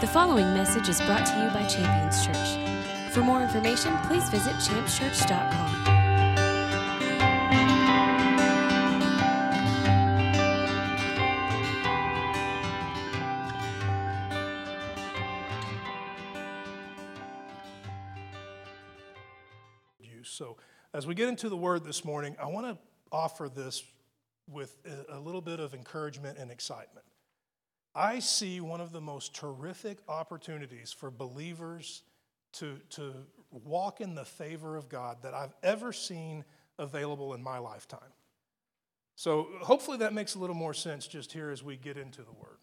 The following message is brought to you by Champions Church. For more information, please visit championschurch.com. you. So, as we get into the word this morning, I want to offer this with a little bit of encouragement and excitement. I see one of the most terrific opportunities for believers to, to walk in the favor of God that I've ever seen available in my lifetime. So, hopefully, that makes a little more sense just here as we get into the word.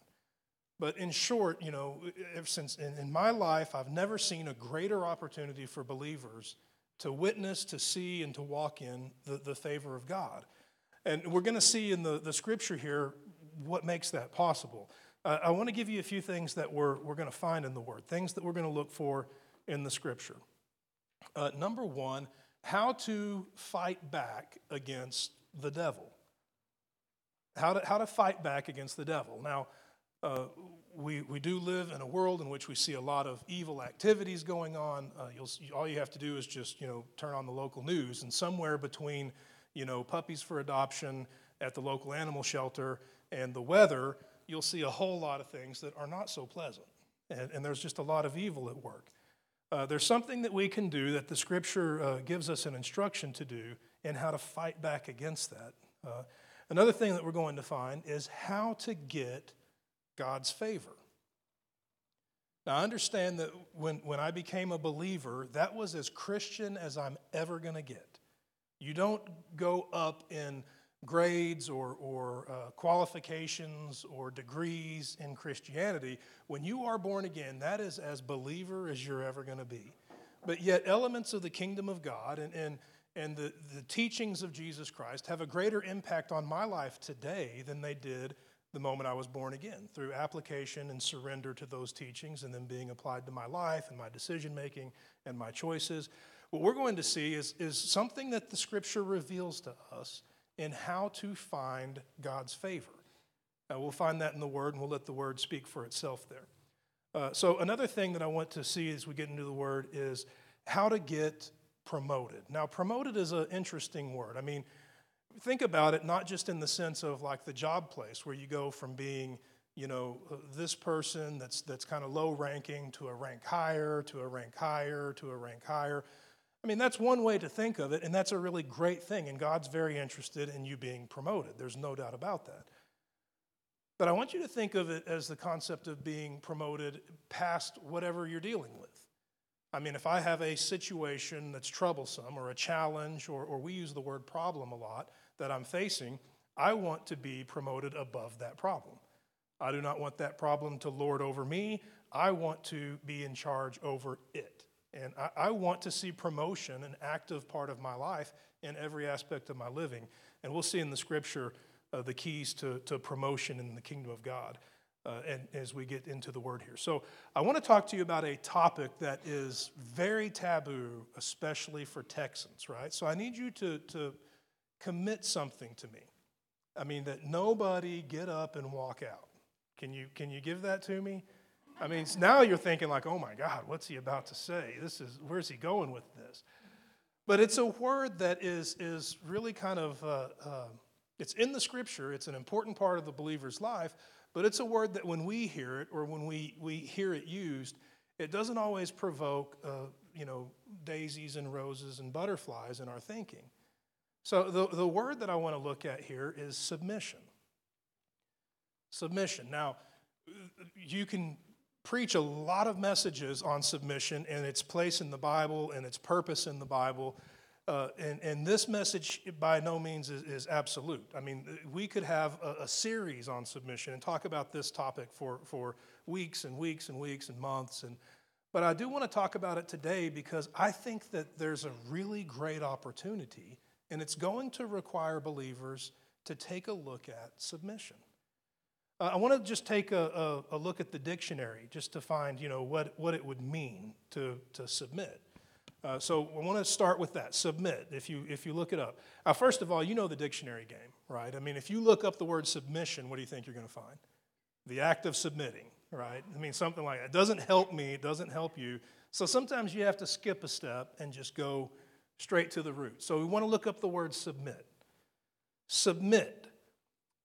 But in short, you know, since in, in my life, I've never seen a greater opportunity for believers to witness, to see, and to walk in the, the favor of God. And we're going to see in the, the scripture here what makes that possible. Uh, I want to give you a few things that we're, we're going to find in the Word, things that we're going to look for in the scripture. Uh, number one, how to fight back against the devil. How to, how to fight back against the devil. Now, uh, we, we do live in a world in which we see a lot of evil activities going on. Uh, you'll all you have to do is just you know turn on the local news, and somewhere between you know puppies for adoption at the local animal shelter and the weather, you'll see a whole lot of things that are not so pleasant, and, and there's just a lot of evil at work. Uh, there's something that we can do that the Scripture uh, gives us an instruction to do in how to fight back against that. Uh, another thing that we're going to find is how to get God's favor. Now, I understand that when, when I became a believer, that was as Christian as I'm ever going to get. You don't go up in grades or, or uh, qualifications or degrees in Christianity. When you are born again, that is as believer as you're ever going to be. But yet, elements of the kingdom of God and, and, and the, the teachings of Jesus Christ have a greater impact on my life today than they did the moment I was born again through application and surrender to those teachings and then being applied to my life and my decision making and my choices. What we're going to see is, is something that the scripture reveals to us in how to find God's favor. Uh, we'll find that in the word and we'll let the word speak for itself there. Uh, so, another thing that I want to see as we get into the word is how to get promoted. Now, promoted is an interesting word. I mean, think about it not just in the sense of like the job place where you go from being you know this person that's that's kind of low ranking to a rank higher to a rank higher to a rank higher i mean that's one way to think of it and that's a really great thing and god's very interested in you being promoted there's no doubt about that but i want you to think of it as the concept of being promoted past whatever you're dealing with I mean, if I have a situation that's troublesome or a challenge, or, or we use the word problem a lot, that I'm facing, I want to be promoted above that problem. I do not want that problem to lord over me. I want to be in charge over it. And I, I, want to see promotion an active part of my life in every aspect of my living. And we'll see in the scripture uh, the keys to, to promotion in the kingdom of God uh, and as we get into the word here. So, I want to talk to you about a topic that is very taboo, especially for Texans, right? So, I need you to, to commit something to me. I mean, that nobody get up and walk out. Can you, can you give that to me? I mean, now you're thinking, like, oh my God, what's he about to say? This is, where's he going with this? But it's a word that is, is really kind of, uh, uh, it's in the scripture, it's an important part of the believer's life, but it's a word that when we hear it or when we, we hear it used, it doesn't always provoke, uh, you know, daisies and roses and butterflies in our thinking. So the, the word that I want to look at here is submission. Submission. Now, you can preach a lot of messages on submission and its place in the Bible and its purpose in the Bible. Uh, and, and this message by no means is, is absolute. I mean, we could have a, a, series on submission and talk about this topic for, for weeks and weeks and weeks and months. And, but I do want to talk about it today because I think that there's a really great opportunity, and it's going to require believers to take a look at submission. Uh, I want to just take a, a, a look at the dictionary just to find, you know, what, what it would mean to, to submit. Uh, so I want to start with that. Submit, if you, if you look it up. Uh, first of all, you know the dictionary game, right? I mean, if you look up the word submission, what do you think you're going to find? The act of submitting. right? I mean, something like that. It doesn't help me, it doesn't help you. So sometimes you have to skip a step and just go straight to the root. So we want to look up the word submit. Submit,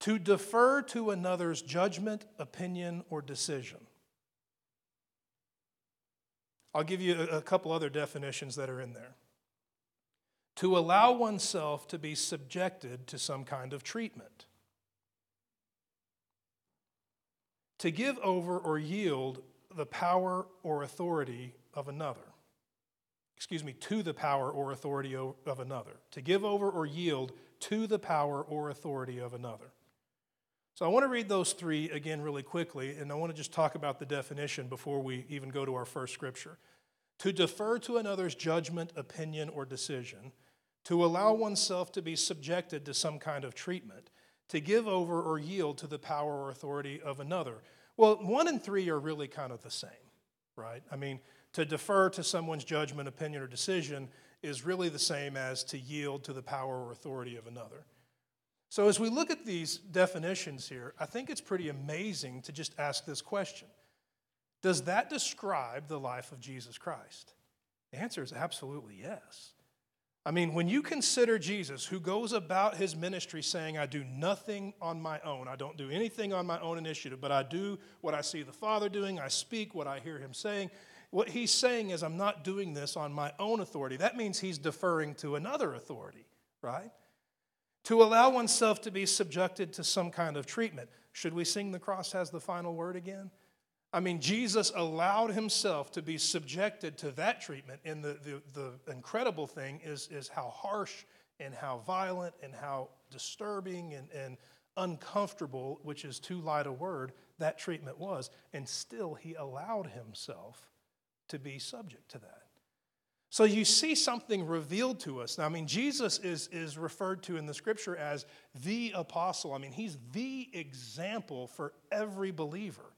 to defer to another's judgment, opinion, or decision. I'll give you a couple other definitions that are in there. To allow oneself to be subjected to some kind of treatment. To give over or yield the power or authority of another. Excuse me, to the power or authority of another. To give over or yield to the power or authority of another. So I want to read those three again really quickly, and I want to just talk about the definition before we even go to our first scripture. To defer to another's judgment, opinion, or decision, to allow oneself to be subjected to some kind of treatment, to give over or yield to the power or authority of another. Well, one and three are really kind of the same, right? I mean, to defer to someone's judgment, opinion, or decision is really the same as to yield to the power or authority of another. So, as we look at these definitions here, I think it's pretty amazing to just ask this question Does that describe the life of Jesus Christ? The answer is absolutely yes. I mean, when you consider Jesus, who goes about his ministry saying, I do nothing on my own, I don't do anything on my own initiative, but I do what I see the Father doing, I speak what I hear him saying, what he's saying is, I'm not doing this on my own authority. That means he's deferring to another authority, right? To allow oneself to be subjected to some kind of treatment. Should we sing The Cross Has the Final Word again? I mean, Jesus allowed himself to be subjected to that treatment. And the, the, the incredible thing is, is how harsh and how violent and how disturbing and, and uncomfortable, which is too light a word, that treatment was. And still, he allowed himself to be subject to that. So you see something revealed to us. Now, I mean, Jesus is, is referred to in the scripture as the apostle. I mean, he's the example for every believer.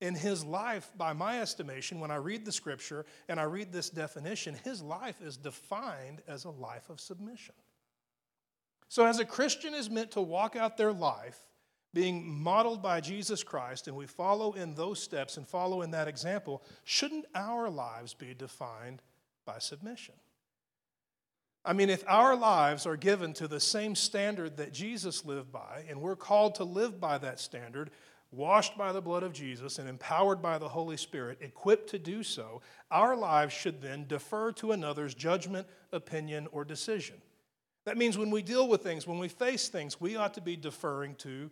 In his life, by my estimation, when I read the scripture and I read this definition, his life is defined as a life of submission. So, as a Christian is meant to walk out their life being modeled by Jesus Christ and we follow in those steps and follow in that example, shouldn't our lives be defined by submission? I mean, if our lives are given to the same standard that Jesus lived by, and we're called to live by that standard, washed by the blood of Jesus and empowered by the Holy Spirit, equipped to do so, our lives should then defer to another's judgment, opinion, or decision. That means when we deal with things, when we face things, we ought to be deferring to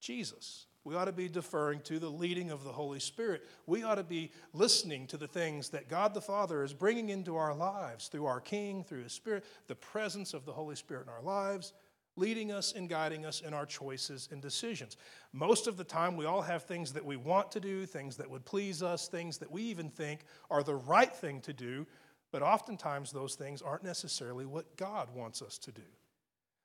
Jesus. We ought to be deferring to the leading of the Holy Spirit. We ought to be listening to the things that God the Father is bringing into our lives through our King, through His Spirit, the presence of the Holy Spirit in our lives, leading us and guiding us in our choices and decisions. Most of the time, we all have things that we want to do, things that would please us, things that we even think are the right thing to do, but oftentimes those things aren't necessarily what God wants us to do.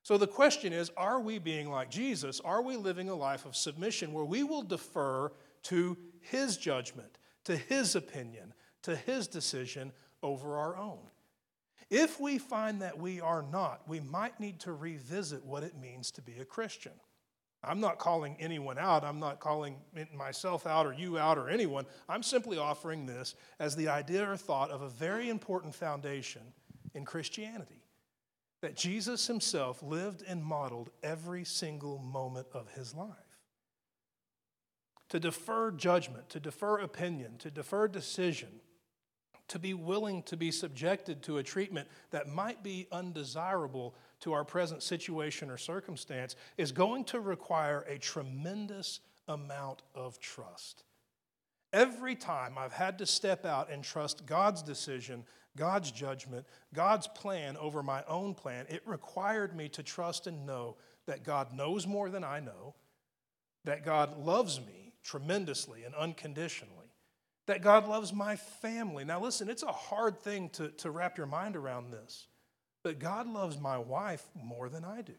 So the question is are we being like Jesus? Are we living a life of submission where we will defer to his judgment, to his opinion, to his decision over our own? If we find that we are not, we might need to revisit what it means to be a Christian. I'm not calling anyone out. I'm not calling myself out or you out or anyone. I'm simply offering this as the idea or thought of a very important foundation in Christianity that Jesus himself lived and modeled every single moment of his life. To defer judgment, to defer opinion, to defer decision, to be willing to be subjected to a treatment that might be undesirable to our present situation or circumstance is going to require a tremendous amount of trust. Every time I've had to step out and trust God's decision, God's judgment, God's plan over my own plan, it required me to trust and know that God knows more than I know, that God loves me tremendously and unconditionally, that God loves my family. Now, listen, it's a hard thing to, to wrap your mind around this, but God loves my wife more than I do.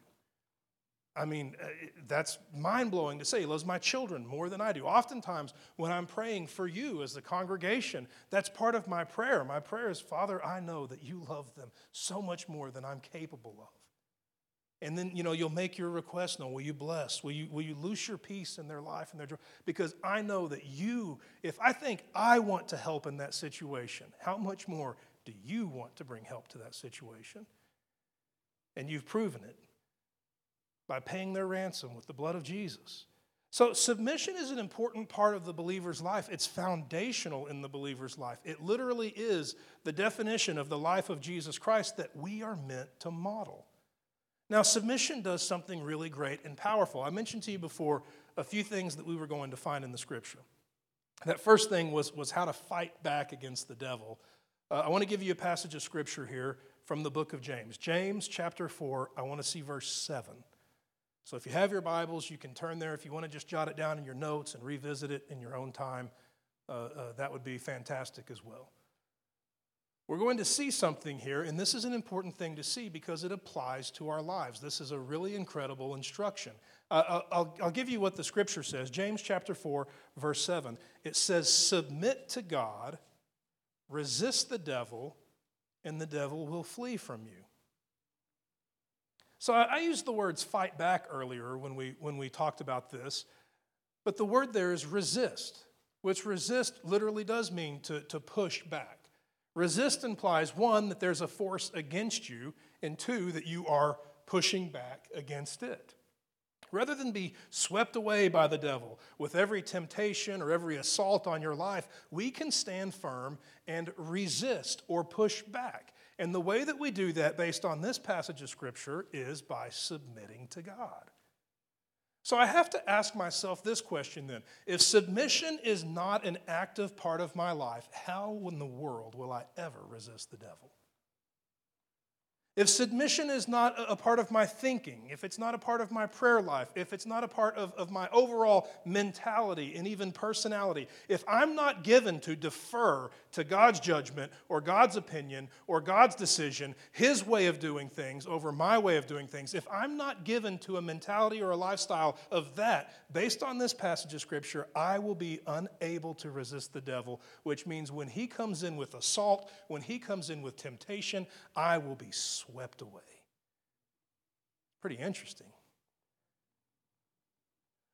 I mean, uh, that's mind blowing to say. He loves my children more than I do. Oftentimes, when I'm praying for you as the congregation, that's part of my prayer. My prayer is, Father, I know that you love them so much more than I'm capable of. And then, you know, you'll make your request known. Will you bless? Will you, will you loose your peace in their life and their joy? Because I know that you, if I think I want to help in that situation, how much more do you want to bring help to that situation? And you've proven it by paying their ransom with the blood of Jesus. So, submission is an important part of the believer's life. It's foundational in the believer's life. It literally is the definition of the life of Jesus Christ that we are meant to model. Now, submission does something really great and powerful. I mentioned to you before a few things that we were going to find in the scripture. That first thing was, was how to fight back against the devil. Uh, I want to give you a passage of scripture here from the book of James. James chapter 4, I want to see verse 7. So if you have your Bibles, you can turn there. If you want to just jot it down in your notes and revisit it in your own time, uh, uh, that would be fantastic as well. We're going to see something here, and this is an important thing to see because it applies to our lives. This is a really incredible instruction. Uh, I'll, I'll give you what the scripture says James chapter 4, verse 7. It says, Submit to God, resist the devil, and the devil will flee from you. So I, I used the words fight back earlier when we, when we talked about this, but the word there is resist, which resist literally does mean to, to push back. Resist implies one, that there's a force against you, and two, that you are pushing back against it. Rather than be swept away by the devil with every temptation or every assault on your life, we can stand firm and resist or push back. And the way that we do that, based on this passage of Scripture, is by submitting to God. So I have to ask myself this question then. If submission is not an active part of my life, how in the world will I ever resist the devil? If submission is not a part of my thinking, if it's not a part of my prayer life, if it's not a part of, of my overall mentality and even personality, if I'm not given to defer to God's judgment or God's opinion or God's decision, His way of doing things over my way of doing things, if I'm not given to a mentality or a lifestyle of that, based on this passage of Scripture, I will be unable to resist the devil, which means when he comes in with assault, when he comes in with temptation, I will be away. Pretty interesting.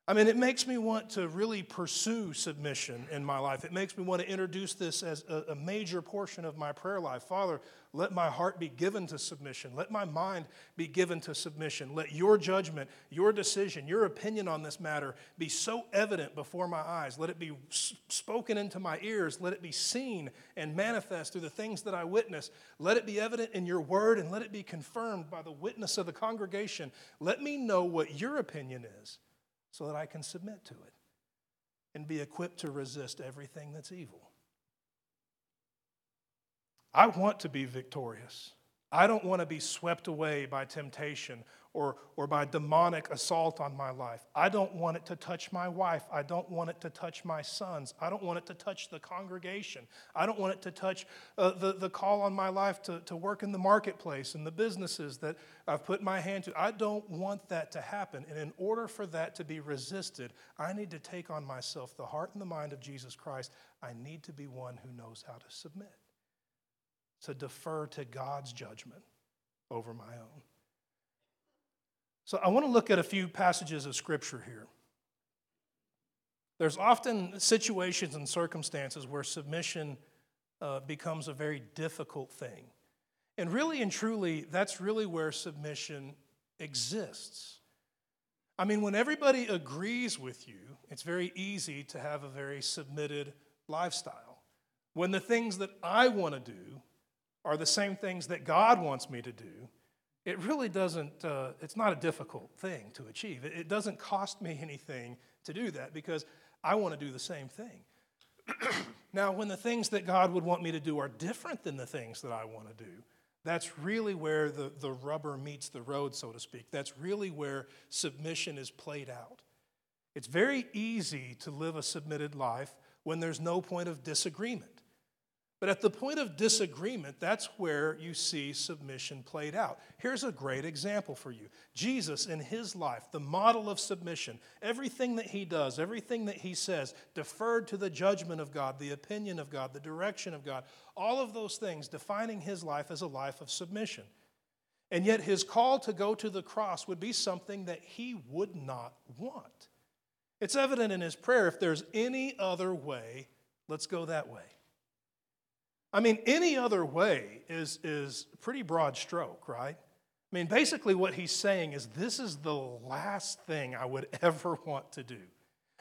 I mean, it makes me want to really pursue submission in my life. It makes me want to introduce this as a, major portion of my prayer life. Father, let my heart be given to submission. Let my mind be given to submission. Let your judgment, your decision, your opinion on this matter be so evident before my eyes. Let it be spoken into my ears. Let it be seen and manifest through the things that I witness. Let it be evident in your word and let it be confirmed by the witness of the congregation. Let me know what your opinion is so that I can submit to it and be equipped to resist everything that's evil. I want to be victorious. I don't want to be swept away by temptation or, or by demonic assault on my life. I don't want it to touch my wife. I don't want it to touch my sons. I don't want it to touch the congregation. I don't want it to touch uh, the, the call on my life to, to work in the marketplace and the businesses that I've put my hand to. I don't want that to happen. And in order for that to be resisted, I need to take on myself the heart and the mind of Jesus Christ. I need to be one who knows how to submit, to defer to God's judgment over my own. So I want to look at a few passages of Scripture here. There's often situations and circumstances where submission uh, becomes a very difficult thing. And really and truly, that's really where submission exists. I mean, when everybody agrees with you, it's very easy to have a very submitted lifestyle. When the things that I want to do are the same things that God wants me to do, it really doesn't, uh, it's not a difficult thing to achieve. It, it doesn't cost me anything to do that because I want to do the same thing. now, when the things that God would want me to do are different than the things that I want to do, that's really where the, the rubber meets the road, so to speak. That's really where submission is played out. It's very easy to live a submitted life when there's no point of disagreement. But at the point of disagreement, that's where you see submission played out. Here's a great example for you Jesus, in his life, the model of submission, everything that he does, everything that he says, deferred to the judgment of God, the opinion of God, the direction of God, all of those things defining his life as a life of submission. And yet, his call to go to the cross would be something that he would not want. It's evident in his prayer if there's any other way, let's go that way. I mean, any other way is, is pretty broad stroke, right? I mean, basically, what he's saying is this is the last thing I would ever want to do.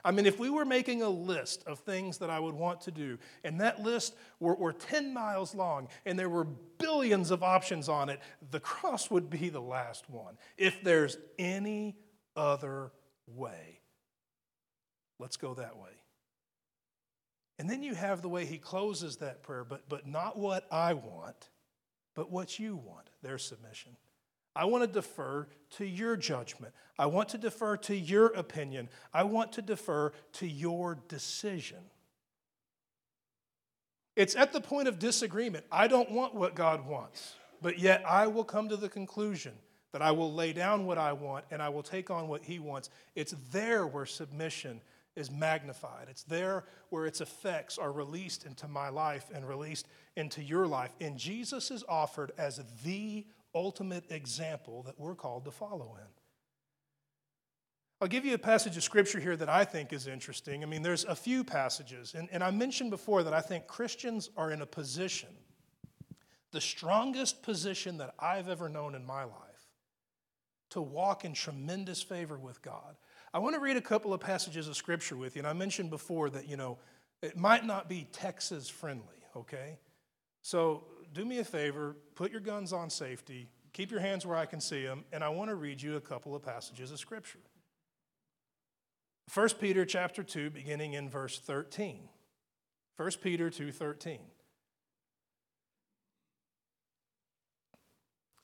I mean, if we were making a list of things that I would want to do, and that list were, were 10 miles long and there were billions of options on it, the cross would be the last one. If there's any other way, let's go that way. And then you have the way he closes that prayer, but, but not what I want, but what you want, their submission. I want to defer to your judgment. I want to defer to your opinion. I want to defer to your decision. It's at the point of disagreement. I don't want what God wants, but yet I will come to the conclusion that I will lay down what I want and I will take on what He wants. It's there where submission is magnified. It's there where its effects are released into my life and released into your life. And Jesus is offered as the ultimate example that we're called to follow in. I'll give you a passage of scripture here that I think is interesting. I mean, there's a few passages, and, and I mentioned before that I think Christians are in a position, the strongest position that I've ever known in my life, to walk in tremendous favor with God. I want to read a couple of passages of scripture with you, and I mentioned before that, you know, it might not be Texas friendly, okay? So do me a favor, put your guns on safety, keep your hands where I can see them, and I want to read you a couple of passages of scripture. 1 Peter chapter 2 beginning in verse 13. 1 Peter 2:13.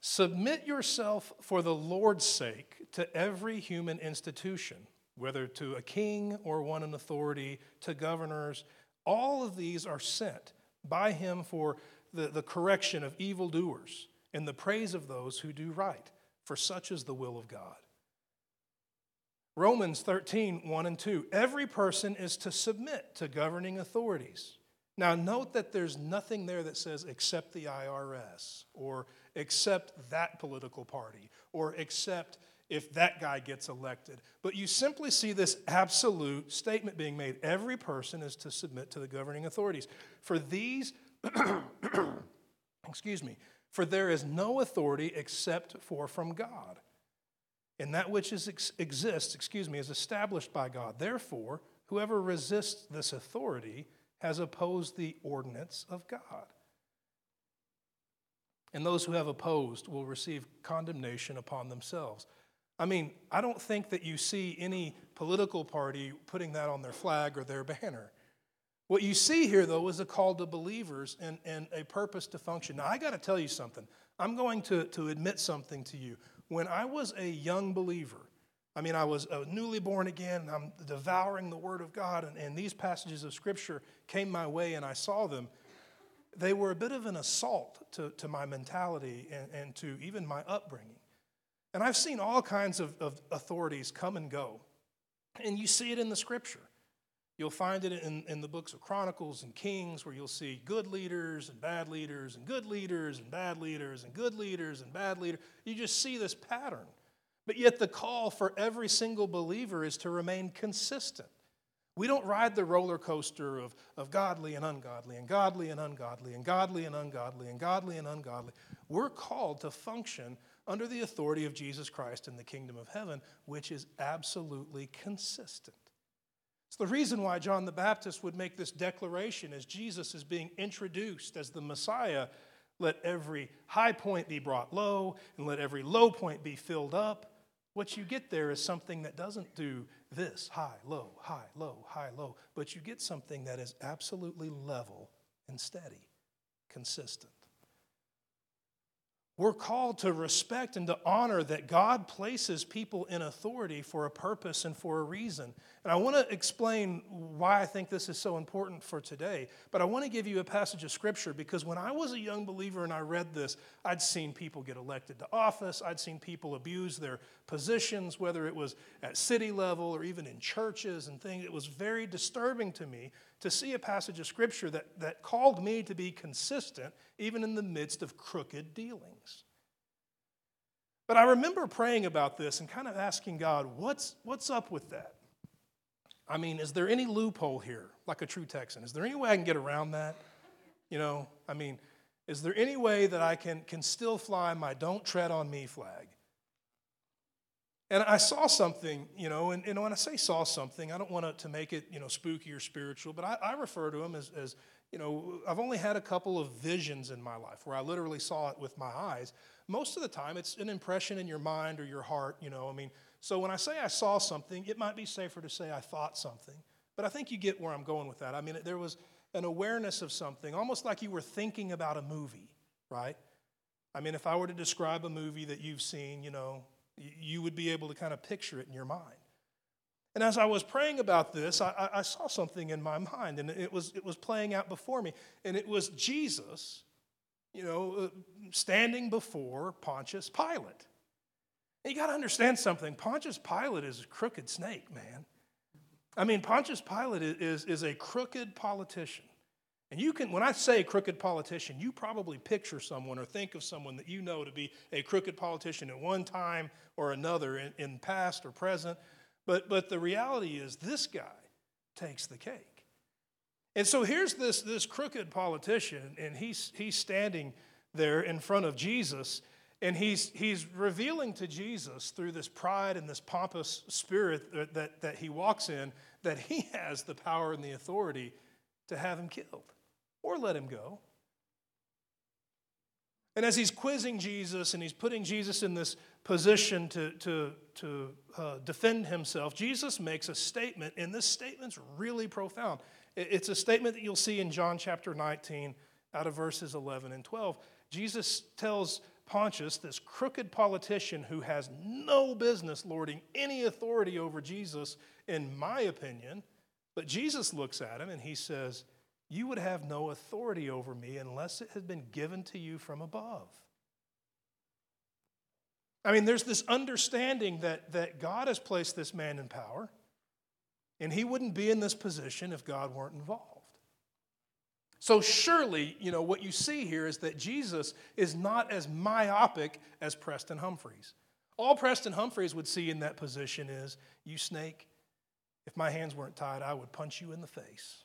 Submit yourself for the Lord's sake to every human institution, whether to a king or one in authority, to governors. All of these are sent by him for the, the correction of evildoers and the praise of those who do right, for such is the will of God. Romans 13, 1 and 2. Every person is to submit to governing authorities. Now, note that there's nothing there that says except the IRS or except that political party or except if that guy gets elected. But you simply see this absolute statement being made. Every person is to submit to the governing authorities. For these excuse me, for there is no authority except for from God. And that which is, exists, excuse me, is established by God. Therefore, whoever resists this authority has opposed the ordinance of God. And those who have opposed will receive condemnation upon themselves. I mean, I don't think that you see any political party putting that on their flag or their banner. What you see here, though, is a call to believers and, and a purpose to function. Now, I got to tell you something. I'm going to, to admit something to you. When I was a young believer, I mean, I was uh, newly born again, I'm devouring the Word of God, and, and these passages of Scripture came my way, and I saw them. They were a bit of an assault to, to my mentality and, and to even my upbringing. And I've seen all kinds of, of authorities come and go, and you see it in the Scripture. You'll find it in, in the books of Chronicles and Kings, where you'll see good leaders and bad leaders, and good leaders and bad leaders, and good leaders and bad leaders. You just see this pattern. But yet, the call for every single believer is to remain consistent. We don't ride the roller coaster of, of godly and ungodly, and godly and ungodly, and godly and ungodly, and godly and ungodly. We're called to function under the authority of Jesus Christ in the kingdom of heaven, which is absolutely consistent. It's the reason why John the Baptist would make this declaration as Jesus is being introduced as the Messiah. Let every high point be brought low, and let every low point be filled up. What you get there is something that doesn't do this high, low, high, low, high, low, but you get something that is absolutely level and steady, consistent. We're called to respect and to honor that God places people in authority for a purpose and for a reason. And I want to explain why I think this is so important for today. But I want to give you a passage of scripture because when I was a young believer and I read this, I'd seen people get elected to office, I'd seen people abuse their positions, whether it was at city level or even in churches and things. It was very disturbing to me to see a passage of scripture that, that called me to be consistent even in the midst of crooked dealings. But I remember praying about this and kind of asking God, what's, what's up with that? I mean, is there any loophole here, like a true Texan? Is there any way I can get around that? You know, I mean, is there any way that I can, can still fly my don't tread on me flag? And I saw something, you know, and, and when I say saw something, I don't want to, make it, you know, spooky or spiritual, but I, I refer to them as, as, you know, I've only had a couple of visions in my life where I literally saw it with my eyes. Most of the time, it's an impression in your mind or your heart, you know. I mean, so when I say I saw something, it might be safer to say I thought something. But I think you get where I'm going with that. I mean, there was an awareness of something, almost like you were thinking about a movie, right? I mean, if I were to describe a movie that you've seen, you know, you would be able to kind of picture it in your mind. And as I was praying about this, I, I, saw something in my mind, and it was, it was playing out before me. And it was Jesus, you know, uh, standing before Pontius Pilate. You got to understand something Pontius Pilate is a crooked snake, man. I mean, Pontius Pilate is, is a crooked politician. And you can, when I say crooked politician, you probably picture someone or think of someone that you know to be a crooked politician at one time or another in, in past or present. But, but the reality is, this guy takes the cake. And so here's this, this crooked politician, and he's, he's standing there in front of Jesus, and he's, he's revealing to Jesus through this pride and this pompous spirit that, that, he walks in that he has the power and the authority to have him killed or let him go. And as he's quizzing Jesus and he's putting Jesus in this position to, to, to uh, defend himself, Jesus makes a statement, and this statement's really profound. It's a statement that you'll see in John chapter 19, out of verses 11 and 12. Jesus tells Pontius, this crooked politician who has no business lording any authority over Jesus, in my opinion, but Jesus looks at him and he says, you would have no authority over me unless it had been given to you from above. I mean, there's this understanding that, that God has placed this man in power, and he wouldn't be in this position if God weren't involved. So, surely, you know, what you see here is that Jesus is not as myopic as Preston Humphreys. All Preston Humphreys would see in that position is, you snake, if my hands weren't tied, I would punch you in the face.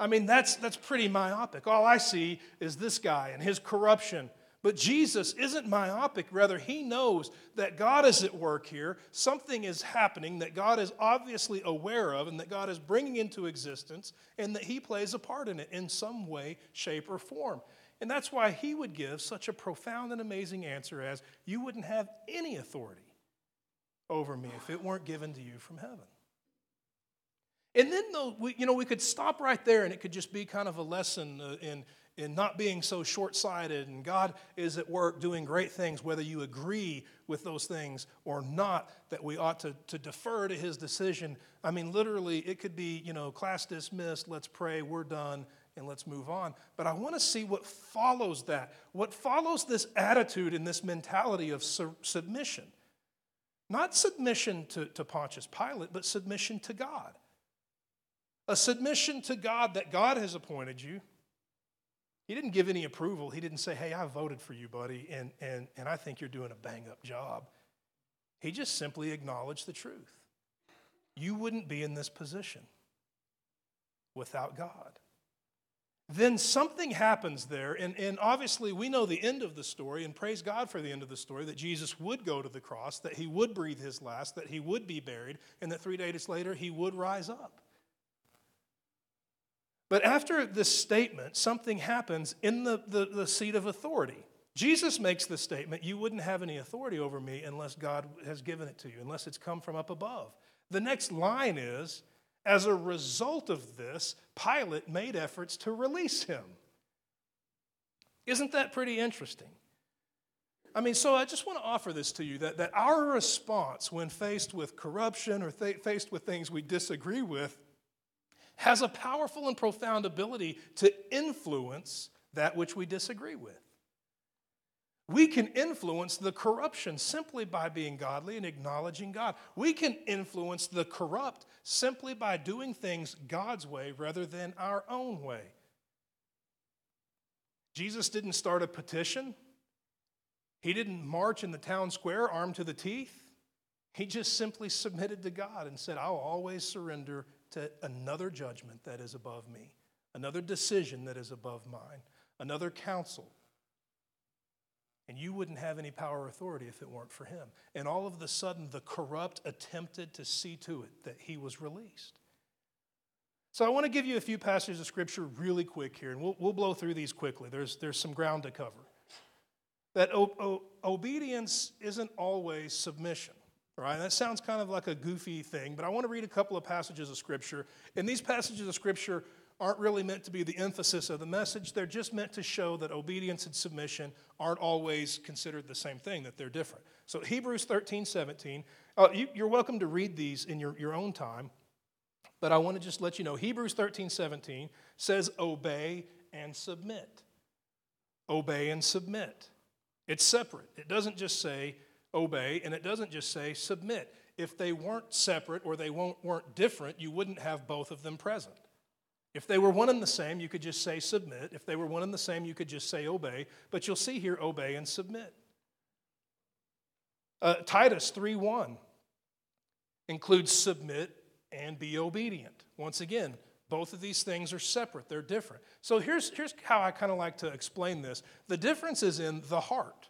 I mean, that's, that's pretty myopic. All I see is this guy and his corruption. But Jesus isn't myopic. Rather, he knows that God is at work here. Something is happening that God is obviously aware of and that God is bringing into existence, and that he plays a part in it in some way, shape, or form. And that's why he would give such a profound and amazing answer as You wouldn't have any authority over me if it weren't given to you from heaven. And then, though, we, you know, we could stop right there and it could just be kind of a lesson uh, in, in not being so short sighted. And God is at work doing great things, whether you agree with those things or not, that we ought to, to defer to His decision. I mean, literally, it could be, you know, class dismissed, let's pray, we're done, and let's move on. But I want to see what follows that. What follows this attitude and this mentality of su- submission. Not submission to, to Pontius Pilate, but submission to God a submission to God that God has appointed you. He didn't give any approval. He didn't say, Hey, I voted for you, buddy, and, and, and I think you're doing a bang up job. He just simply acknowledged the truth. You wouldn't be in this position without God. Then something happens there, and, and obviously we know the end of the story, and praise God for the end of the story that Jesus would go to the cross, that he would breathe his last, that he would be buried, and that three days later he would rise up. But after this statement, something happens in the, the, the, seat of authority. Jesus makes the statement, You wouldn't have any authority over me unless God has given it to you, unless it's come from up above. The next line is, As a result of this, Pilate made efforts to release him. Isn't that pretty interesting? I mean, so I just want to offer this to you that, that our response when faced with corruption or th- faced with things we disagree with has a powerful and profound ability to influence that which we disagree with. We can influence the corruption simply by being godly and acknowledging God. We can influence the corrupt simply by doing things God's way rather than our own way. Jesus didn't start a petition, He didn't march in the town square armed to the teeth. He just simply submitted to God and said, I'll always surrender to another judgment that is above me, another decision that is above mine, another counsel. And you wouldn't have any power or authority if it weren't for him. And all of a sudden, the corrupt attempted to see to it that he was released. So I want to give you a few passages of scripture really quick here, and we'll, we'll blow through these quickly. There's, there's some ground to cover. That o- o- obedience isn't always submission. Right? That sounds kind of like a goofy thing, but I want to read a couple of passages of Scripture. And these passages of Scripture aren't really meant to be the emphasis of the message. They're just meant to show that obedience and submission aren't always considered the same thing, that they're different. So, Hebrews 13, 17, uh, you, you're welcome to read these in your, your own time, but I want to just let you know Hebrews 13, 17 says, Obey and submit. Obey and submit. It's separate. It doesn't just say, obey, and it doesn't just say submit. If they weren't separate or they weren't different, you wouldn't have both of them present. If they were one and the same, you could just say submit. If they were one and the same, you could just say obey. But you'll see here obey and submit. Uh, Titus 3:1 includes submit and be obedient. Once again, both of these things are separate, they're different. So here's, here's how I kind of like to explain this the difference is in the heart.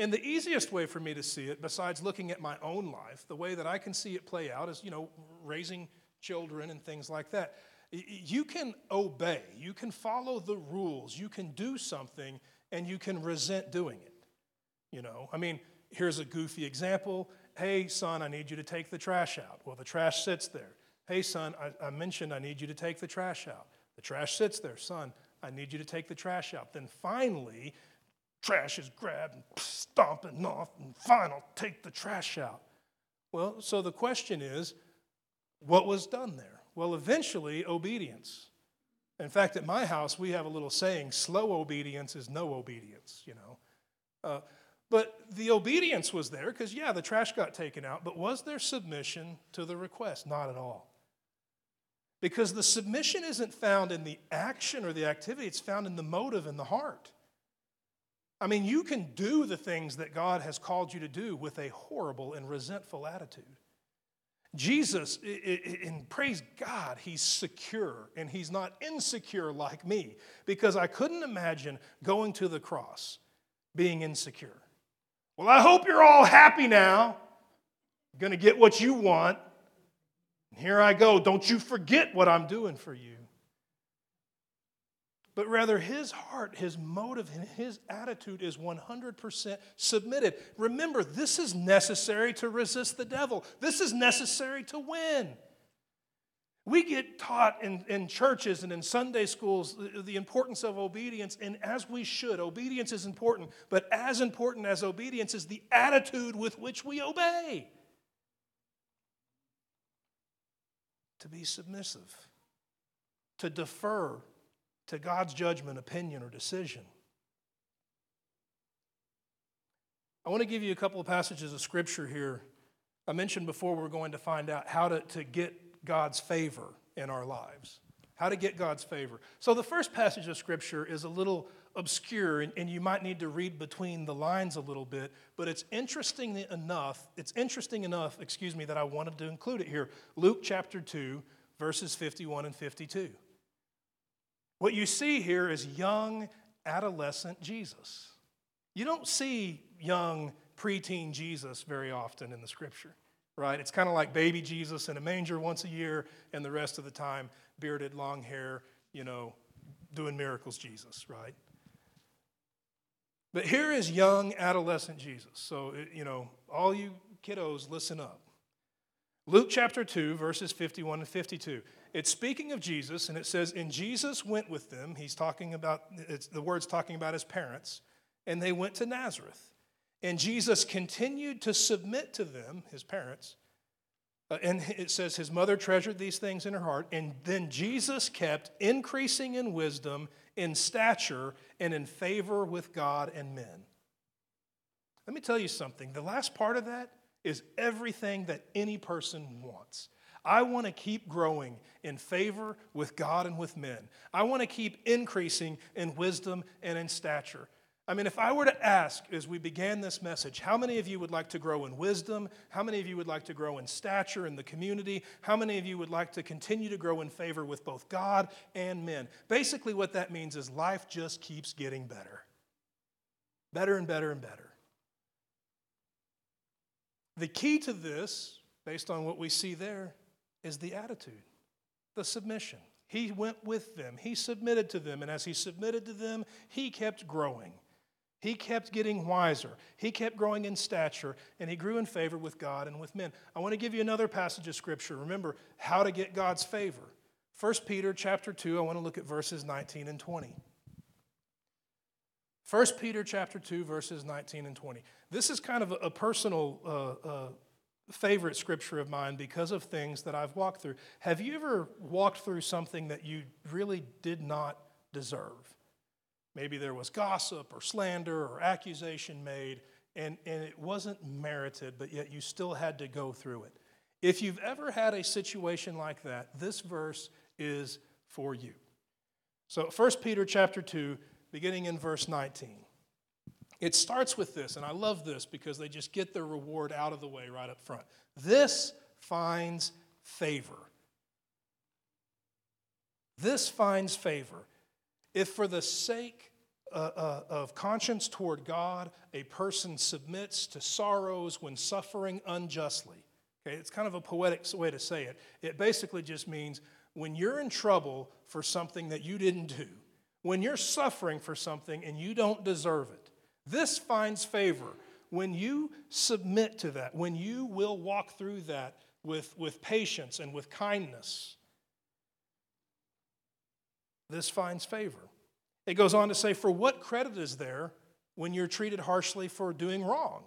And the easiest way for me to see it, besides looking at my own life, the way that I can see it play out is, you know, raising children and things like that. You can obey, you can follow the rules, you can do something, and you can resent doing it. You know, I mean, here's a goofy example. Hey, son, I need you to take the trash out. Well, the trash sits there. Hey, son, I, I mentioned I need you to take the trash out. The trash sits there. Son, I need you to take the trash out. Then finally, trash is grabbed and stomping off, and fine, I'll take the trash out. Well, so the question is, what was done there? Well, eventually, obedience. In fact, at my house, we have a little saying slow obedience is no obedience, you know. Uh, but the obedience was there because, yeah, the trash got taken out, but was there submission to the request? Not at all. Because the submission isn't found in the action or the activity, it's found in the motive and the heart. I mean, you can do the things that God has called you to do with a horrible and resentful attitude. Jesus, and praise God, he's secure and he's not insecure like me because I couldn't imagine going to the cross being insecure. Well, I hope you're all happy now. You're going to get what you want. here I go. Don't you forget what I'm doing for you but rather his heart, his motive, and his attitude is 100% submitted. Remember, this is necessary to resist the devil, this is necessary to win. We get taught in, in churches and in Sunday schools the, the importance of obedience, and as we should, obedience is important, but as important as obedience is the attitude with which we obey. To be submissive, to defer to God's judgment, opinion, or decision. I want to give you a couple of passages of scripture here. I mentioned before we're going to find out how to, to get God's favor in our lives. How to get God's favor. So, the first passage of scripture is a little obscure, and, and you might need to read between the lines a little bit, but it's interesting enough, it's interesting enough, excuse me, that I wanted to include it here. Luke chapter 2, verses 51 and 52. What you see here is young adolescent Jesus. You don't see young preteen Jesus very often in the scripture, right? It's kind of like baby Jesus in a manger once a year, and the rest of the time, bearded, long hair, you know, doing miracles Jesus, right? But here is young adolescent Jesus. So, you know, all you kiddos, listen up. Luke chapter 2, verses 51 and 52 it's speaking of Jesus, and it says, And Jesus went with them. He's talking about, the word's talking about his parents, and they went to Nazareth. And Jesus continued to submit to them, his parents. Uh, and it says, His mother treasured these things in her heart. And then Jesus kept increasing in wisdom, in stature, and in favor with God and men. Let me tell you something. The last part of that is everything that any person wants. I want to keep growing in favor with God and with men. I want to keep increasing in wisdom and in stature. I mean, if I were to ask as we began this message, how many of you would like to grow in wisdom? How many of you would like to grow in stature in the community? How many of you would like to continue to grow in favor with both God and men? Basically, what that means is life just keeps getting better. Better and better and better. The key to this, based on what we see there, is the attitude, the submission. He went with them, he submitted to them, and as he submitted to them, he kept growing. He kept getting wiser. He kept growing in stature, and he grew in favor with God and with men. I want to give you another passage of scripture. Remember how to get God's favor. 1 Peter chapter 2, I want to look at verses 19 and 20. 1 Peter chapter 2, verses 19 and 20. This is kind of a, personal uh, uh, favorite scripture of mine because of things that I've walked through. Have you ever walked through something that you really did not deserve? Maybe there was gossip or slander or accusation made, and, and it wasn't merited, but yet you still had to go through it. If you've ever had a situation like that, this verse is for you. So 1 Peter chapter 2, beginning in verse 19. It starts with this, and I love this because they just get their reward out of the way right up front. This finds favor. This finds favor. If for the sake uh, uh, of conscience toward God, a person submits to sorrows when suffering unjustly. Okay, it's kind of a poetic way to say it. It basically just means when you're in trouble for something that you didn't do, when you're suffering for something and you don't deserve it, this finds favor. When you submit to that, when you will walk through that with, with patience and with kindness, this finds favor. It goes on to say, For what credit is there when you're treated harshly for doing wrong?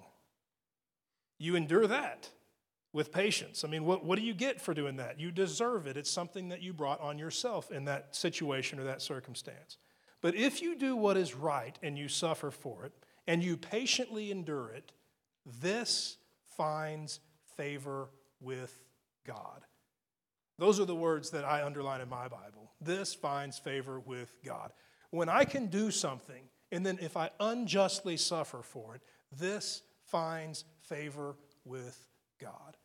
You endure that with patience. I mean, what, what do you get for doing that? You deserve it. It's something that you brought on yourself in that situation or that circumstance. But if you do what is right and you suffer for it, and you patiently endure it, this finds favor with God. Those are the words that I underline in my Bible. This finds favor with God. When I can do something, and then if I unjustly suffer for it, this finds favor with God.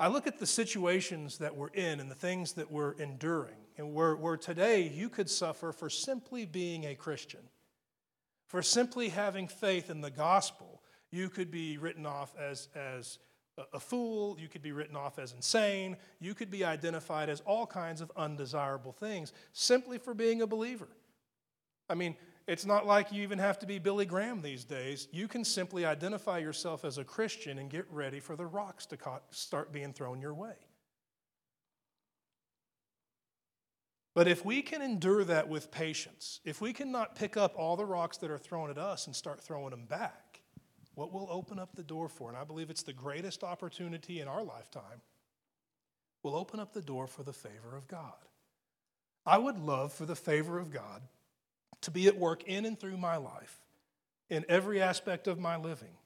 I look at the situations that we're in and the things that we're enduring, and where, where today you could suffer for simply being a Christian, for simply having faith in the gospel. You could be written off as, as a fool, you could be written off as insane, you could be identified as all kinds of undesirable things simply for being a believer. I mean, it's not like you even have to be Billy Graham these days. You can simply identify yourself as a Christian and get ready for the rocks to start being thrown your way. But if we can endure that with patience, if we cannot pick up all the rocks that are thrown at us and start throwing them back, what will open up the door for, and I believe it's the greatest opportunity in our lifetime, will open up the door for the favor of God. I would love for the favor of God to be at work in and through my life, in every aspect of my living.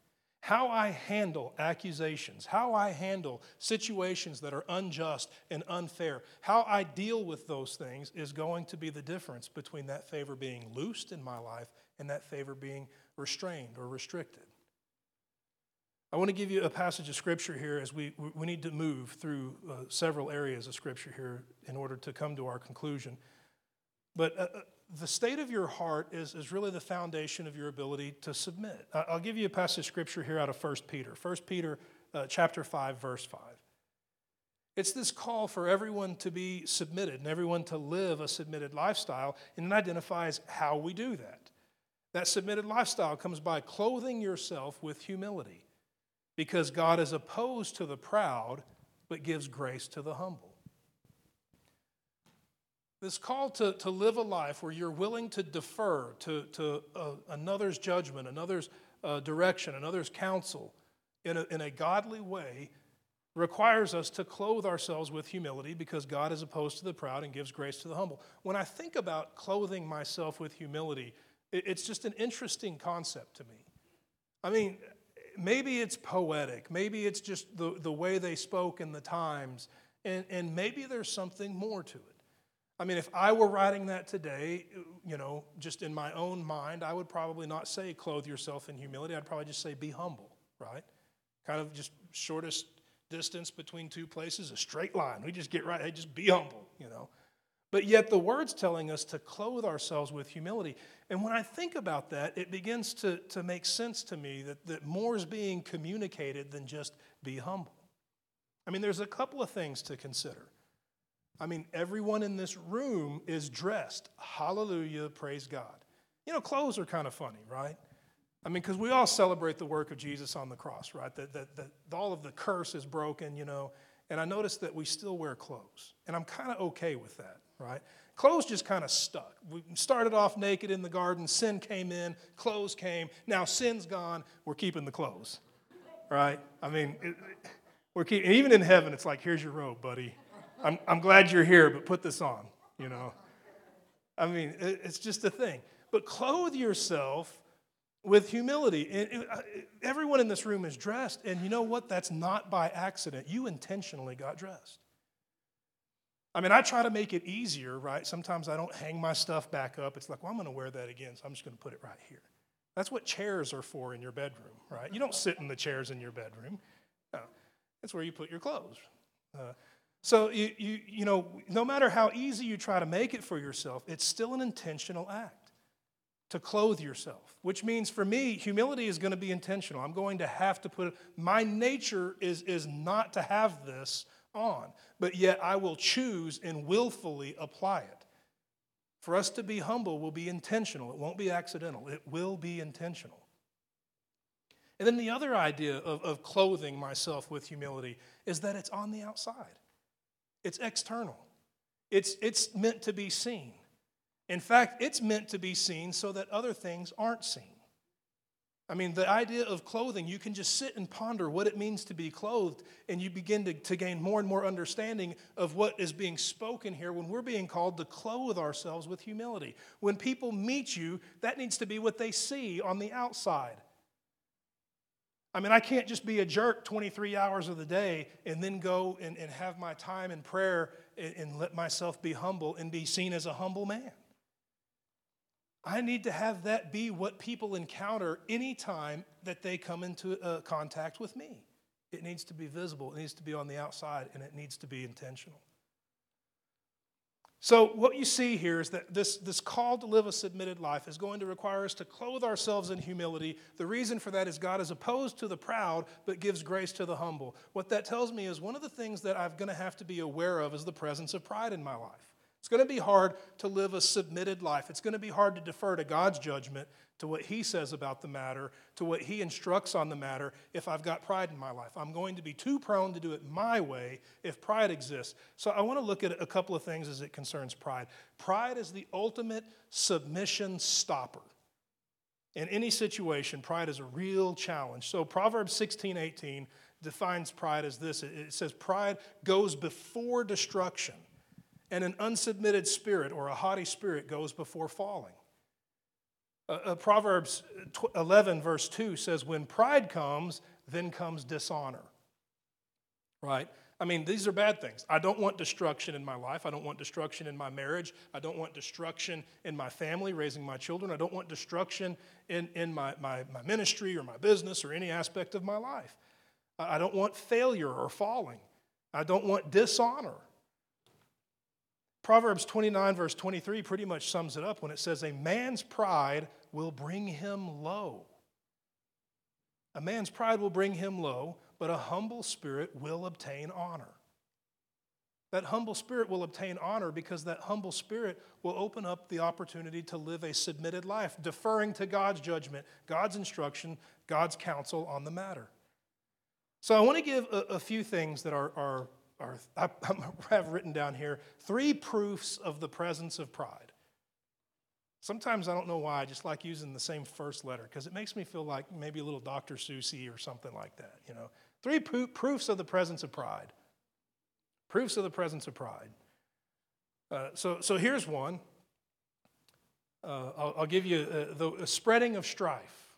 How I handle accusations, how I handle situations that are unjust and unfair, how I deal with those things is going to be the difference between that favor being loosed in my life and that favor being restrained or restricted. I want to give you a passage of scripture here as we, we need to move through uh, several areas of scripture here in order to come to our conclusion. But uh, uh the state of your heart is, is really the foundation of your ability to submit. I'll give you a passage of scripture here out of 1 Peter. 1 Peter uh, chapter 5, verse 5. It's this call for everyone to be submitted and everyone to live a submitted lifestyle, and it identifies how we do that. That submitted lifestyle comes by clothing yourself with humility because God is opposed to the proud, but gives grace to the humble. This call to, to live a life where you're willing to defer to, to uh, another's judgment, another's uh, direction, another's counsel in a, in a godly way requires us to clothe ourselves with humility because God is opposed to the proud and gives grace to the humble. When I think about clothing myself with humility, it, it's just an interesting concept to me. I mean, maybe it's poetic, maybe it's just the, the way they spoke in the times, and, and maybe there's something more to it. I mean, if I were writing that today, you know, just in my own mind, I would probably not say clothe yourself in humility. I'd probably just say be humble, right? Kind of just shortest distance between two places, a straight line. We just get right, hey, just be humble, you know. But yet the word's telling us to clothe ourselves with humility. And when I think about that, it begins to, to make sense to me that, that more is being communicated than just be humble. I mean, there's a couple of things to consider. I mean, everyone in this room is dressed. Hallelujah, praise God. You know, clothes are kind of funny, right? I mean, because we all celebrate the work of Jesus on the cross, right? That, that, that all of the curse is broken, you know. And I noticed that we still wear clothes. And I'm kind of okay with that, right? Clothes just kind of stuck. We started off naked in the garden, sin came in, clothes came. Now sin's gone, we're keeping the clothes, right? I mean, it, we're keeping, even in heaven, it's like, here's your robe, buddy. I'm, I'm glad you're here, but put this on, you know. I mean, it, it's just a thing. But clothe yourself with humility. Uh, everyone in this room is dressed, and you know what? That's not by accident. You intentionally got dressed. I mean, I try to make it easier, right? Sometimes I don't hang my stuff back up. It's like, well, I'm going to wear that again, so I'm just going to put it right here. That's what chairs are for in your bedroom, right? You don't sit in the chairs in your bedroom. No, that's where you put your clothes. Uh, so, you, you, you know, no matter how easy you try to make it for yourself, it's still an intentional act to clothe yourself, which means for me, humility is going to be intentional. I'm going to have to put, my nature is, is not to have this on, but yet I will choose and willfully apply it. For us to be humble will be intentional, it won't be accidental, it will be intentional. And then the other idea of, of clothing myself with humility is that it's on the outside. It's external, it's, it's meant to be seen. In fact, it's meant to be seen so that other things aren't seen. I mean, the idea of clothing, you can just sit and ponder what it means to be clothed, and you begin to, to gain more and more understanding of what is being spoken here when we're being called to clothe ourselves with humility. When people meet you, that needs to be what they see on the outside. I mean, I can't just be a jerk 23 hours of the day and then go and, and have my time in prayer and, and let myself be humble and be seen as a humble man. I need to have that be what people encounter anytime that they come into uh, contact with me. It needs to be visible, it needs to be on the outside, and it needs to be intentional. So, what you see here is that this, this call to live a submitted life is going to require us to clothe ourselves in humility. The reason for that is God is opposed to the proud, but gives grace to the humble. What that tells me is one of the things that I'm going to have to be aware of is the presence of pride in my life. It's going to be hard to live a submitted life. It's going to be hard to defer to God's judgment, to what He says about the matter, to what He instructs on the matter if I've got pride in my life. I'm going to be too prone to do it my way if pride exists. So I want to look at a couple of things as it concerns pride. Pride is the ultimate submission stopper. In any situation, pride is a real challenge. So Proverbs 16 18 defines pride as this it says, Pride goes before destruction and an unsubmitted spirit or a haughty spirit goes before falling. Uh, uh, Proverbs 11, verse 2 says, When pride comes, then comes dishonor. Right? I mean, these are bad things. I don't want destruction in my life. I don't want destruction in my marriage. I don't want destruction in my family, raising my children. I don't want destruction in, in my, my, my ministry or my business or any aspect of my life. I don't want failure or falling. I don't want dishonor. Proverbs 29, verse 23, pretty much sums it up when it says, A man's pride will bring him low. A man's pride will bring him low, but a humble spirit will obtain honor. That humble spirit will obtain honor because that humble spirit will open up the opportunity to live a submitted life, deferring to God's judgment, God's instruction, God's counsel on the matter. So I want to give a, a few things that are, are are, I have written down here three proofs of the presence of pride. Sometimes I don't know why, I just like using the same first letter because it makes me feel like maybe a little Dr. Susie or something like that, you know. Three pro- proofs of the presence of pride. Proofs of the presence of pride. Uh, so, so here's one. Uh, I'll, I'll, give you uh, the spreading of strife.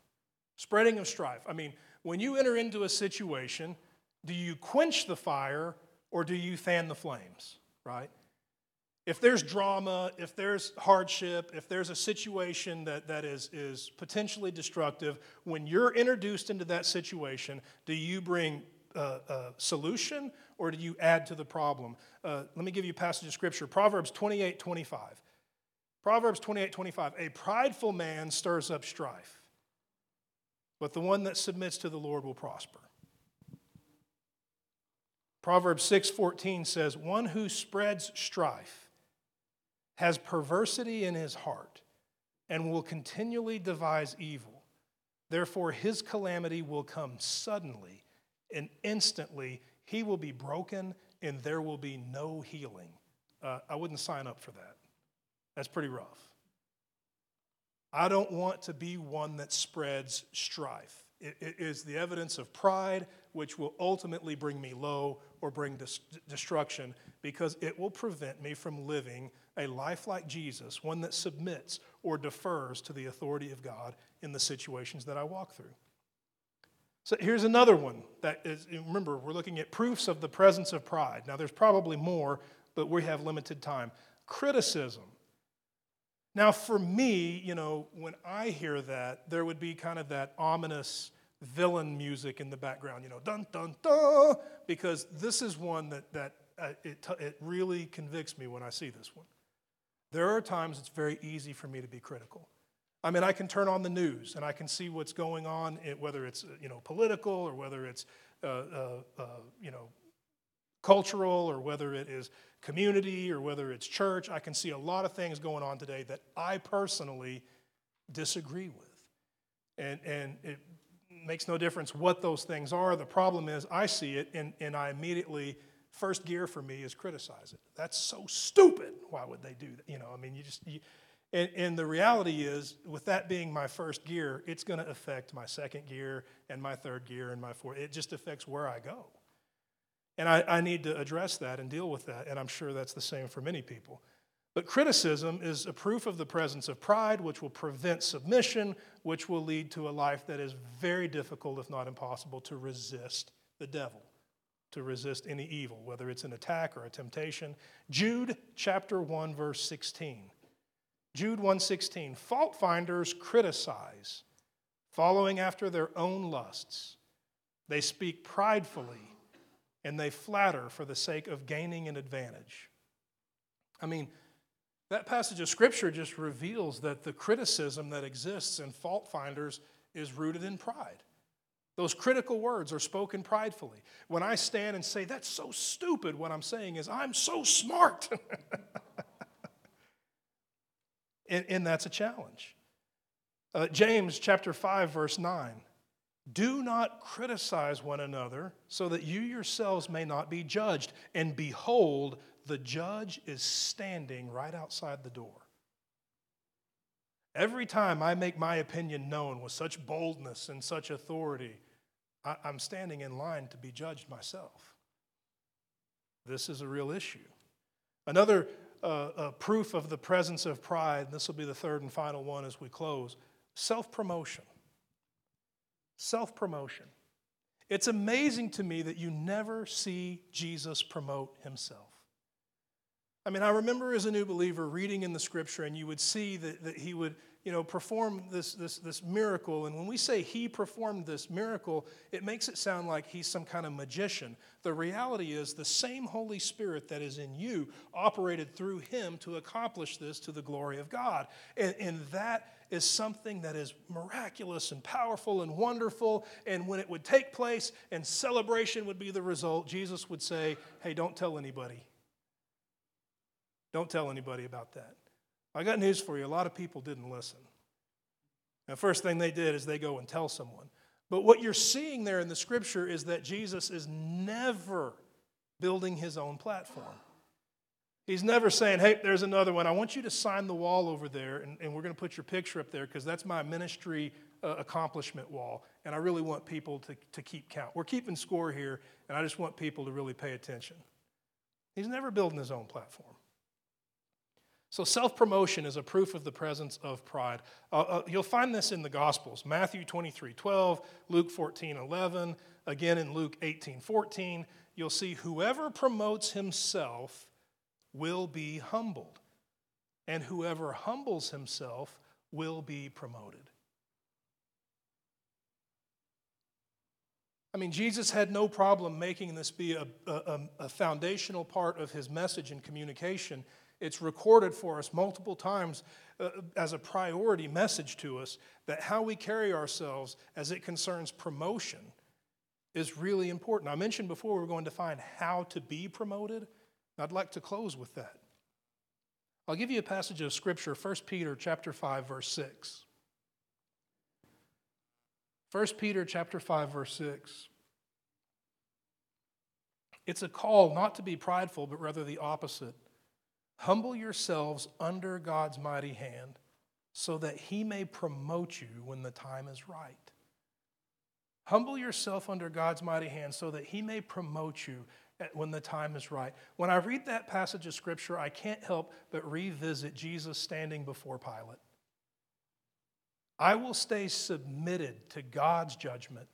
Spreading of strife. I mean, when you enter into a situation, do you quench the fire or do you fan the flames, right? If there's drama, if there's hardship, if there's a situation that, that is, is potentially destructive, when you're introduced into that situation, do you bring a, a solution or do you add to the problem? Uh, let me give you a passage of scripture Proverbs 28 25. Proverbs 28 25. A prideful man stirs up strife, but the one that submits to the Lord will prosper. Proverbs 6:14 says, "One who spreads strife has perversity in his heart and will continually devise evil. Therefore his calamity will come suddenly and instantly he will be broken and there will be no healing." Uh, I wouldn't sign up for that. That's pretty rough. I don't want to be one that spreads strife. it, it is the evidence of pride, which will ultimately bring me low or bring dis- destruction because it will prevent me from living a life like Jesus, one that submits or defers to the authority of God in the situations that I walk through. So here's another one that is, remember, we're looking at proofs of the presence of pride. Now, there's probably more, but we have limited time. Criticism. Now, for me, you know, when I hear that, there would be kind of that ominous villain music in the background, you know, dun dun dun, because this is one that, that uh, it, it really convicts me when I see this one. There are times it's very easy for me to be critical. I mean, I can turn on the news and I can see what's going on, whether it's you know political or whether it's uh, uh, uh, you know cultural or whether it is community or whether it's church. I can see a lot of things going on today that I personally disagree with, and and it makes no difference what those things are. The problem is, I see it and, and I immediately, first gear for me is criticize it. That's so stupid. Why would they do that? You know, I mean, you just, you, and, and the reality is, with that being my first gear, it's going to affect my second gear and my third gear and my fourth. It just affects where I go. And I, I need to address that and deal with that. And I'm sure that's the same for many people. But criticism is a proof of the presence of pride, which will prevent submission, which will lead to a life that is very difficult, if not impossible, to resist the devil, to resist any evil, whether it's an attack or a temptation. Jude chapter 1, verse 16. Jude 1:16. Fault finders criticize, following after their own lusts. They speak pridefully, and they flatter for the sake of gaining an advantage. I mean, that passage of Scripture just reveals that the criticism that exists in fault finders is rooted in pride. Those critical words are spoken pridefully. When I stand and say, that's so stupid, what I'm saying is, I'm so smart. and, and, that's a challenge. Uh, James chapter 5, verse 9. Do not criticize one another so that you yourselves may not be judged. And behold, the judge is standing right outside the door. Every time I make my opinion known with such boldness and such authority, I, am standing in line to be judged myself. This is a real issue. Another uh, uh, proof of the presence of pride, and this will be the third and final one as we close self promotion. Self promotion. It's amazing to me that you never see Jesus promote himself. I mean, I remember as a new believer reading in the scripture, and you would see that, that he would, you know, perform this, this, this miracle. And when we say he performed this miracle, it makes it sound like he's some kind of magician. The reality is the same Holy Spirit that is in you operated through him to accomplish this to the glory of God. And, and that is something that is miraculous and powerful and wonderful. And when it would take place and celebration would be the result, Jesus would say, Hey, don't tell anybody. Don't tell anybody about that. I got news for you. A lot of people didn't listen. The first thing they did is they go and tell someone. But what you're seeing there in the scripture is that Jesus is never building his own platform. He's never saying, hey, there's another one. I want you to sign the wall over there, and, and we're going to put your picture up there because that's my ministry uh, accomplishment wall. And I really want people to, to keep count. We're keeping score here, and I just want people to really pay attention. He's never building his own platform. So, self promotion is a proof of the presence of pride. Uh, uh, you'll find this in the Gospels Matthew 23 12, Luke 14 11, again in Luke 18 14. You'll see whoever promotes himself will be humbled, and whoever humbles himself will be promoted. I mean, Jesus had no problem making this be a, a, a, foundational part of his message and communication. It's recorded for us multiple times uh, as a priority message to us that how we carry ourselves as it concerns promotion is really important. I mentioned before we are going to find how to be promoted. I'd like to close with that. I'll give you a passage of scripture, 1 Peter chapter 5 verse 6. 1 Peter chapter 5 verse 6. It's a call not to be prideful, but rather the opposite. Humble yourselves under God's mighty hand so that he may promote you when the time is right. Humble yourself under God's mighty hand so that he may promote you when the time is right. When I read that passage of scripture, I can't help but revisit Jesus standing before Pilate. I will stay submitted to God's judgment,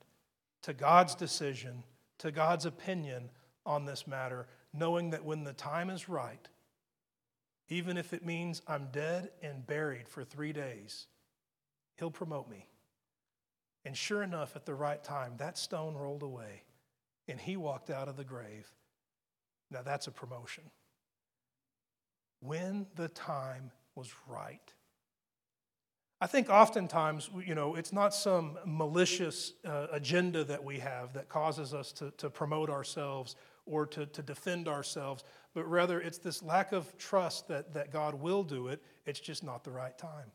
to God's decision, to God's opinion on this matter, knowing that when the time is right, even if it means I'm dead and buried for three days, He'll promote me. And sure enough, at the right time, that stone rolled away and he walked out of the grave. Now that's a promotion. When the time was right. I think oftentimes, you know, it's not some malicious uh, agenda that we have that causes us to, to promote ourselves or to, to defend ourselves, but rather it's this lack of trust that, that God will do it. It's just not the right time.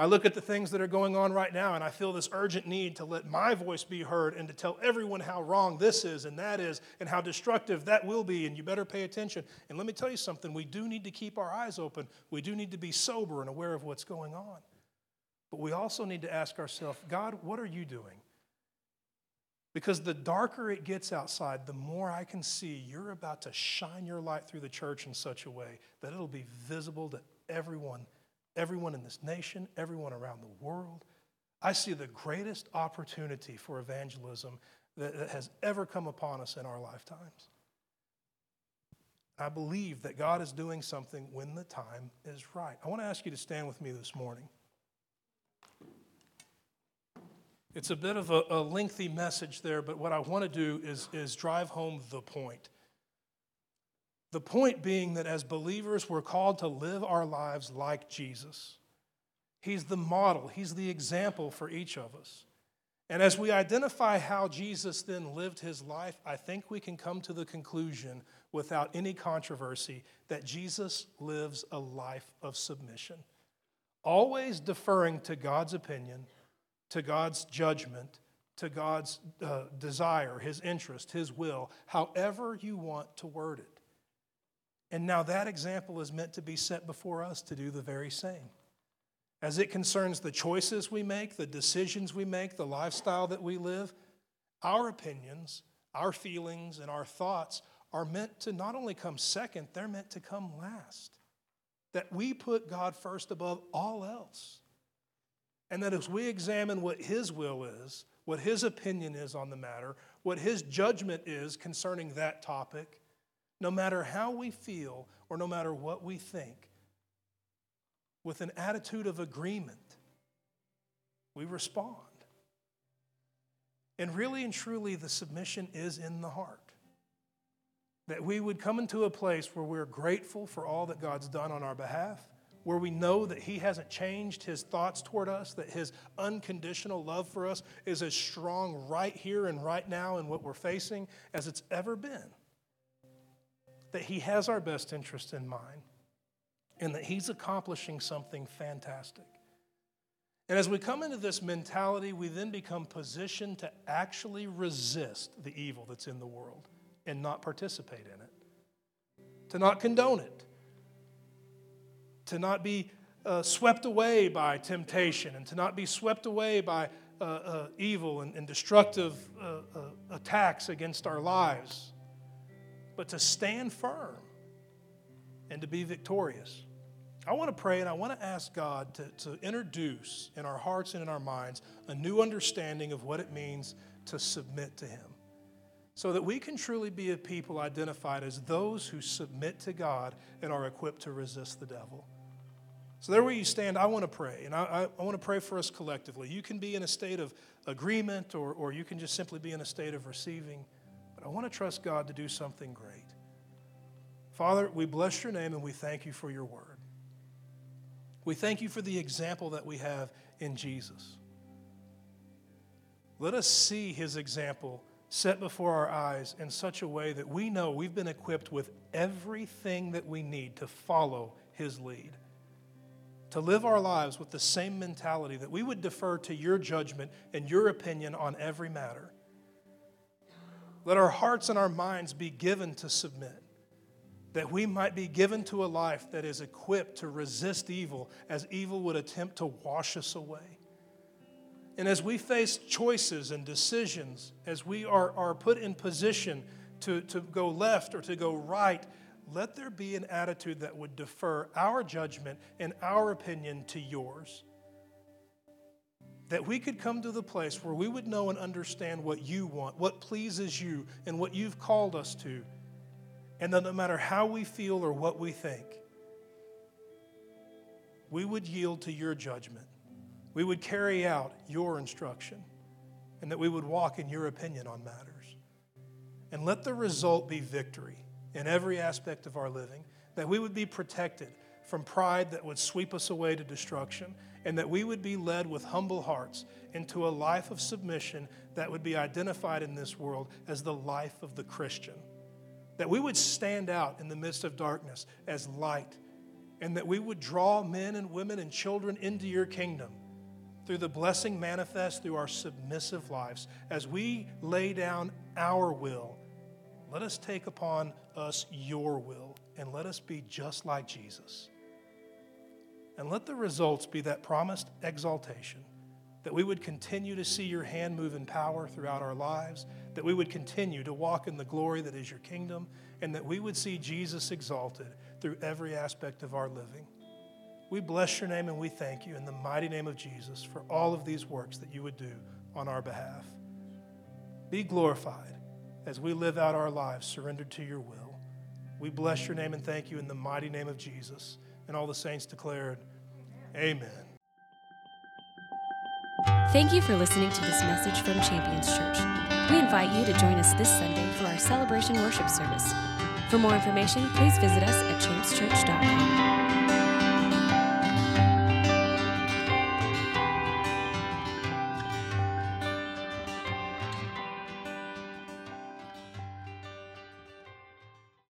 I look at the things that are going on right now and I feel this urgent need to let my voice be heard and to tell everyone how wrong this is and that is and how destructive that will be, and you better pay attention. And let me tell you something we do need to keep our eyes open, we do need to be sober and aware of what's going on. But we also need to ask ourselves, God, what are you doing? Because the darker it gets outside, the more I can see you're about to shine your light through the church in such a way that it'll be visible to everyone everyone in this nation, everyone around the world. I see the greatest opportunity for evangelism that, has ever come upon us in our lifetimes. I believe that God is doing something when the time is right. I want to ask you to stand with me this morning. It's a bit of a, a, lengthy message there, but what I want to do is, is drive home the point. The point being that as believers, we're called to live our lives like Jesus. He's the model, He's the example for each of us. And as we identify how Jesus then lived his life, I think we can come to the conclusion without any controversy that Jesus lives a life of submission, always deferring to God's opinion, to God's judgment, to God's uh, desire, his interest, his will, however you want to word it. And now that example is meant to be set before us to do the very same. As it concerns the choices we make, the decisions we make, the lifestyle that we live, our opinions, our feelings, and our thoughts are meant to not only come second, they're meant to come last. That we put God first above all else. And that as we examine what His will is, what His opinion is on the matter, what His judgment is concerning that topic, no matter how we feel or no matter what we think, with an attitude of agreement, we respond. And really and truly, the submission is in the heart. That we would come into a place where we're grateful for all that God's done on our behalf, where we know that He hasn't changed His thoughts toward us, that His unconditional love for us is as strong right here and right now in what we're facing as it's ever been that He has our best interest in mind and that He's accomplishing something fantastic. And as we come into this mentality, we then become positioned to actually resist the evil that's in the world and not participate in it, to not condone it, to not be uh, swept away by temptation, and to not be swept away by uh, uh, evil and, and destructive uh, uh, attacks against our lives but to stand firm and to be victorious. I want to pray and I want to ask God to, to introduce in our hearts and in our minds a new understanding of what it means to submit to Him. so that we can truly be a people identified as those who submit to God and are equipped to resist the devil. So, there where you stand, I want to pray, and I, I, want to pray for us collectively. You can be in a state of agreement, or, or you can just simply be in a state of receiving, but I want to trust God to do something great. Father, we bless your name and we thank you for your word. We thank you for the example that we have in Jesus. Let us see his example set before our eyes in such a way that we know we've been equipped with everything that we need to follow his lead. To live our lives with the same mentality that we would defer to your judgment and your opinion on every matter. Let our hearts and our minds be given to submit, that we might be given to a life that is equipped to resist evil as evil would attempt to wash us away. And as we face choices and decisions, as we are, are put in position to, to go left or to go right, let there be an attitude that would defer our judgment and our opinion to yours. That we could come to the place where we would know and understand what you want, what pleases you, and what you've called us to. And that no matter how we feel or what we think, we would yield to your judgment we would carry out your instruction and that we would walk in your opinion on matters. And let the result be victory in every aspect of our living, that we would be protected from pride that would sweep us away to destruction, and that we would be led with humble hearts into a life of submission that would be identified in this world as the life of the Christian. That we would stand out in the midst of darkness as light, and that we would draw men and women and children into your kingdom through the blessing manifest through our submissive lives. As we lay down our will, let us take upon us your will and let us be just like Jesus. And let the results be that promised exaltation, that we would continue to see your hand move in power throughout our lives, that we would continue to walk in the glory that is your kingdom, and that we would see Jesus exalted through every aspect of our living. We bless your name and we thank you in the mighty name of Jesus for all of these works that you would do on our behalf. Be glorified as we live out our lives surrendered to your will. We bless your name and thank you in the mighty name of Jesus. And all the saints declared, Amen. Thank you for listening to this message from Champions Church. We invite you to join us this Sunday for our celebration worship service. For more information, please visit us at championschurch.com.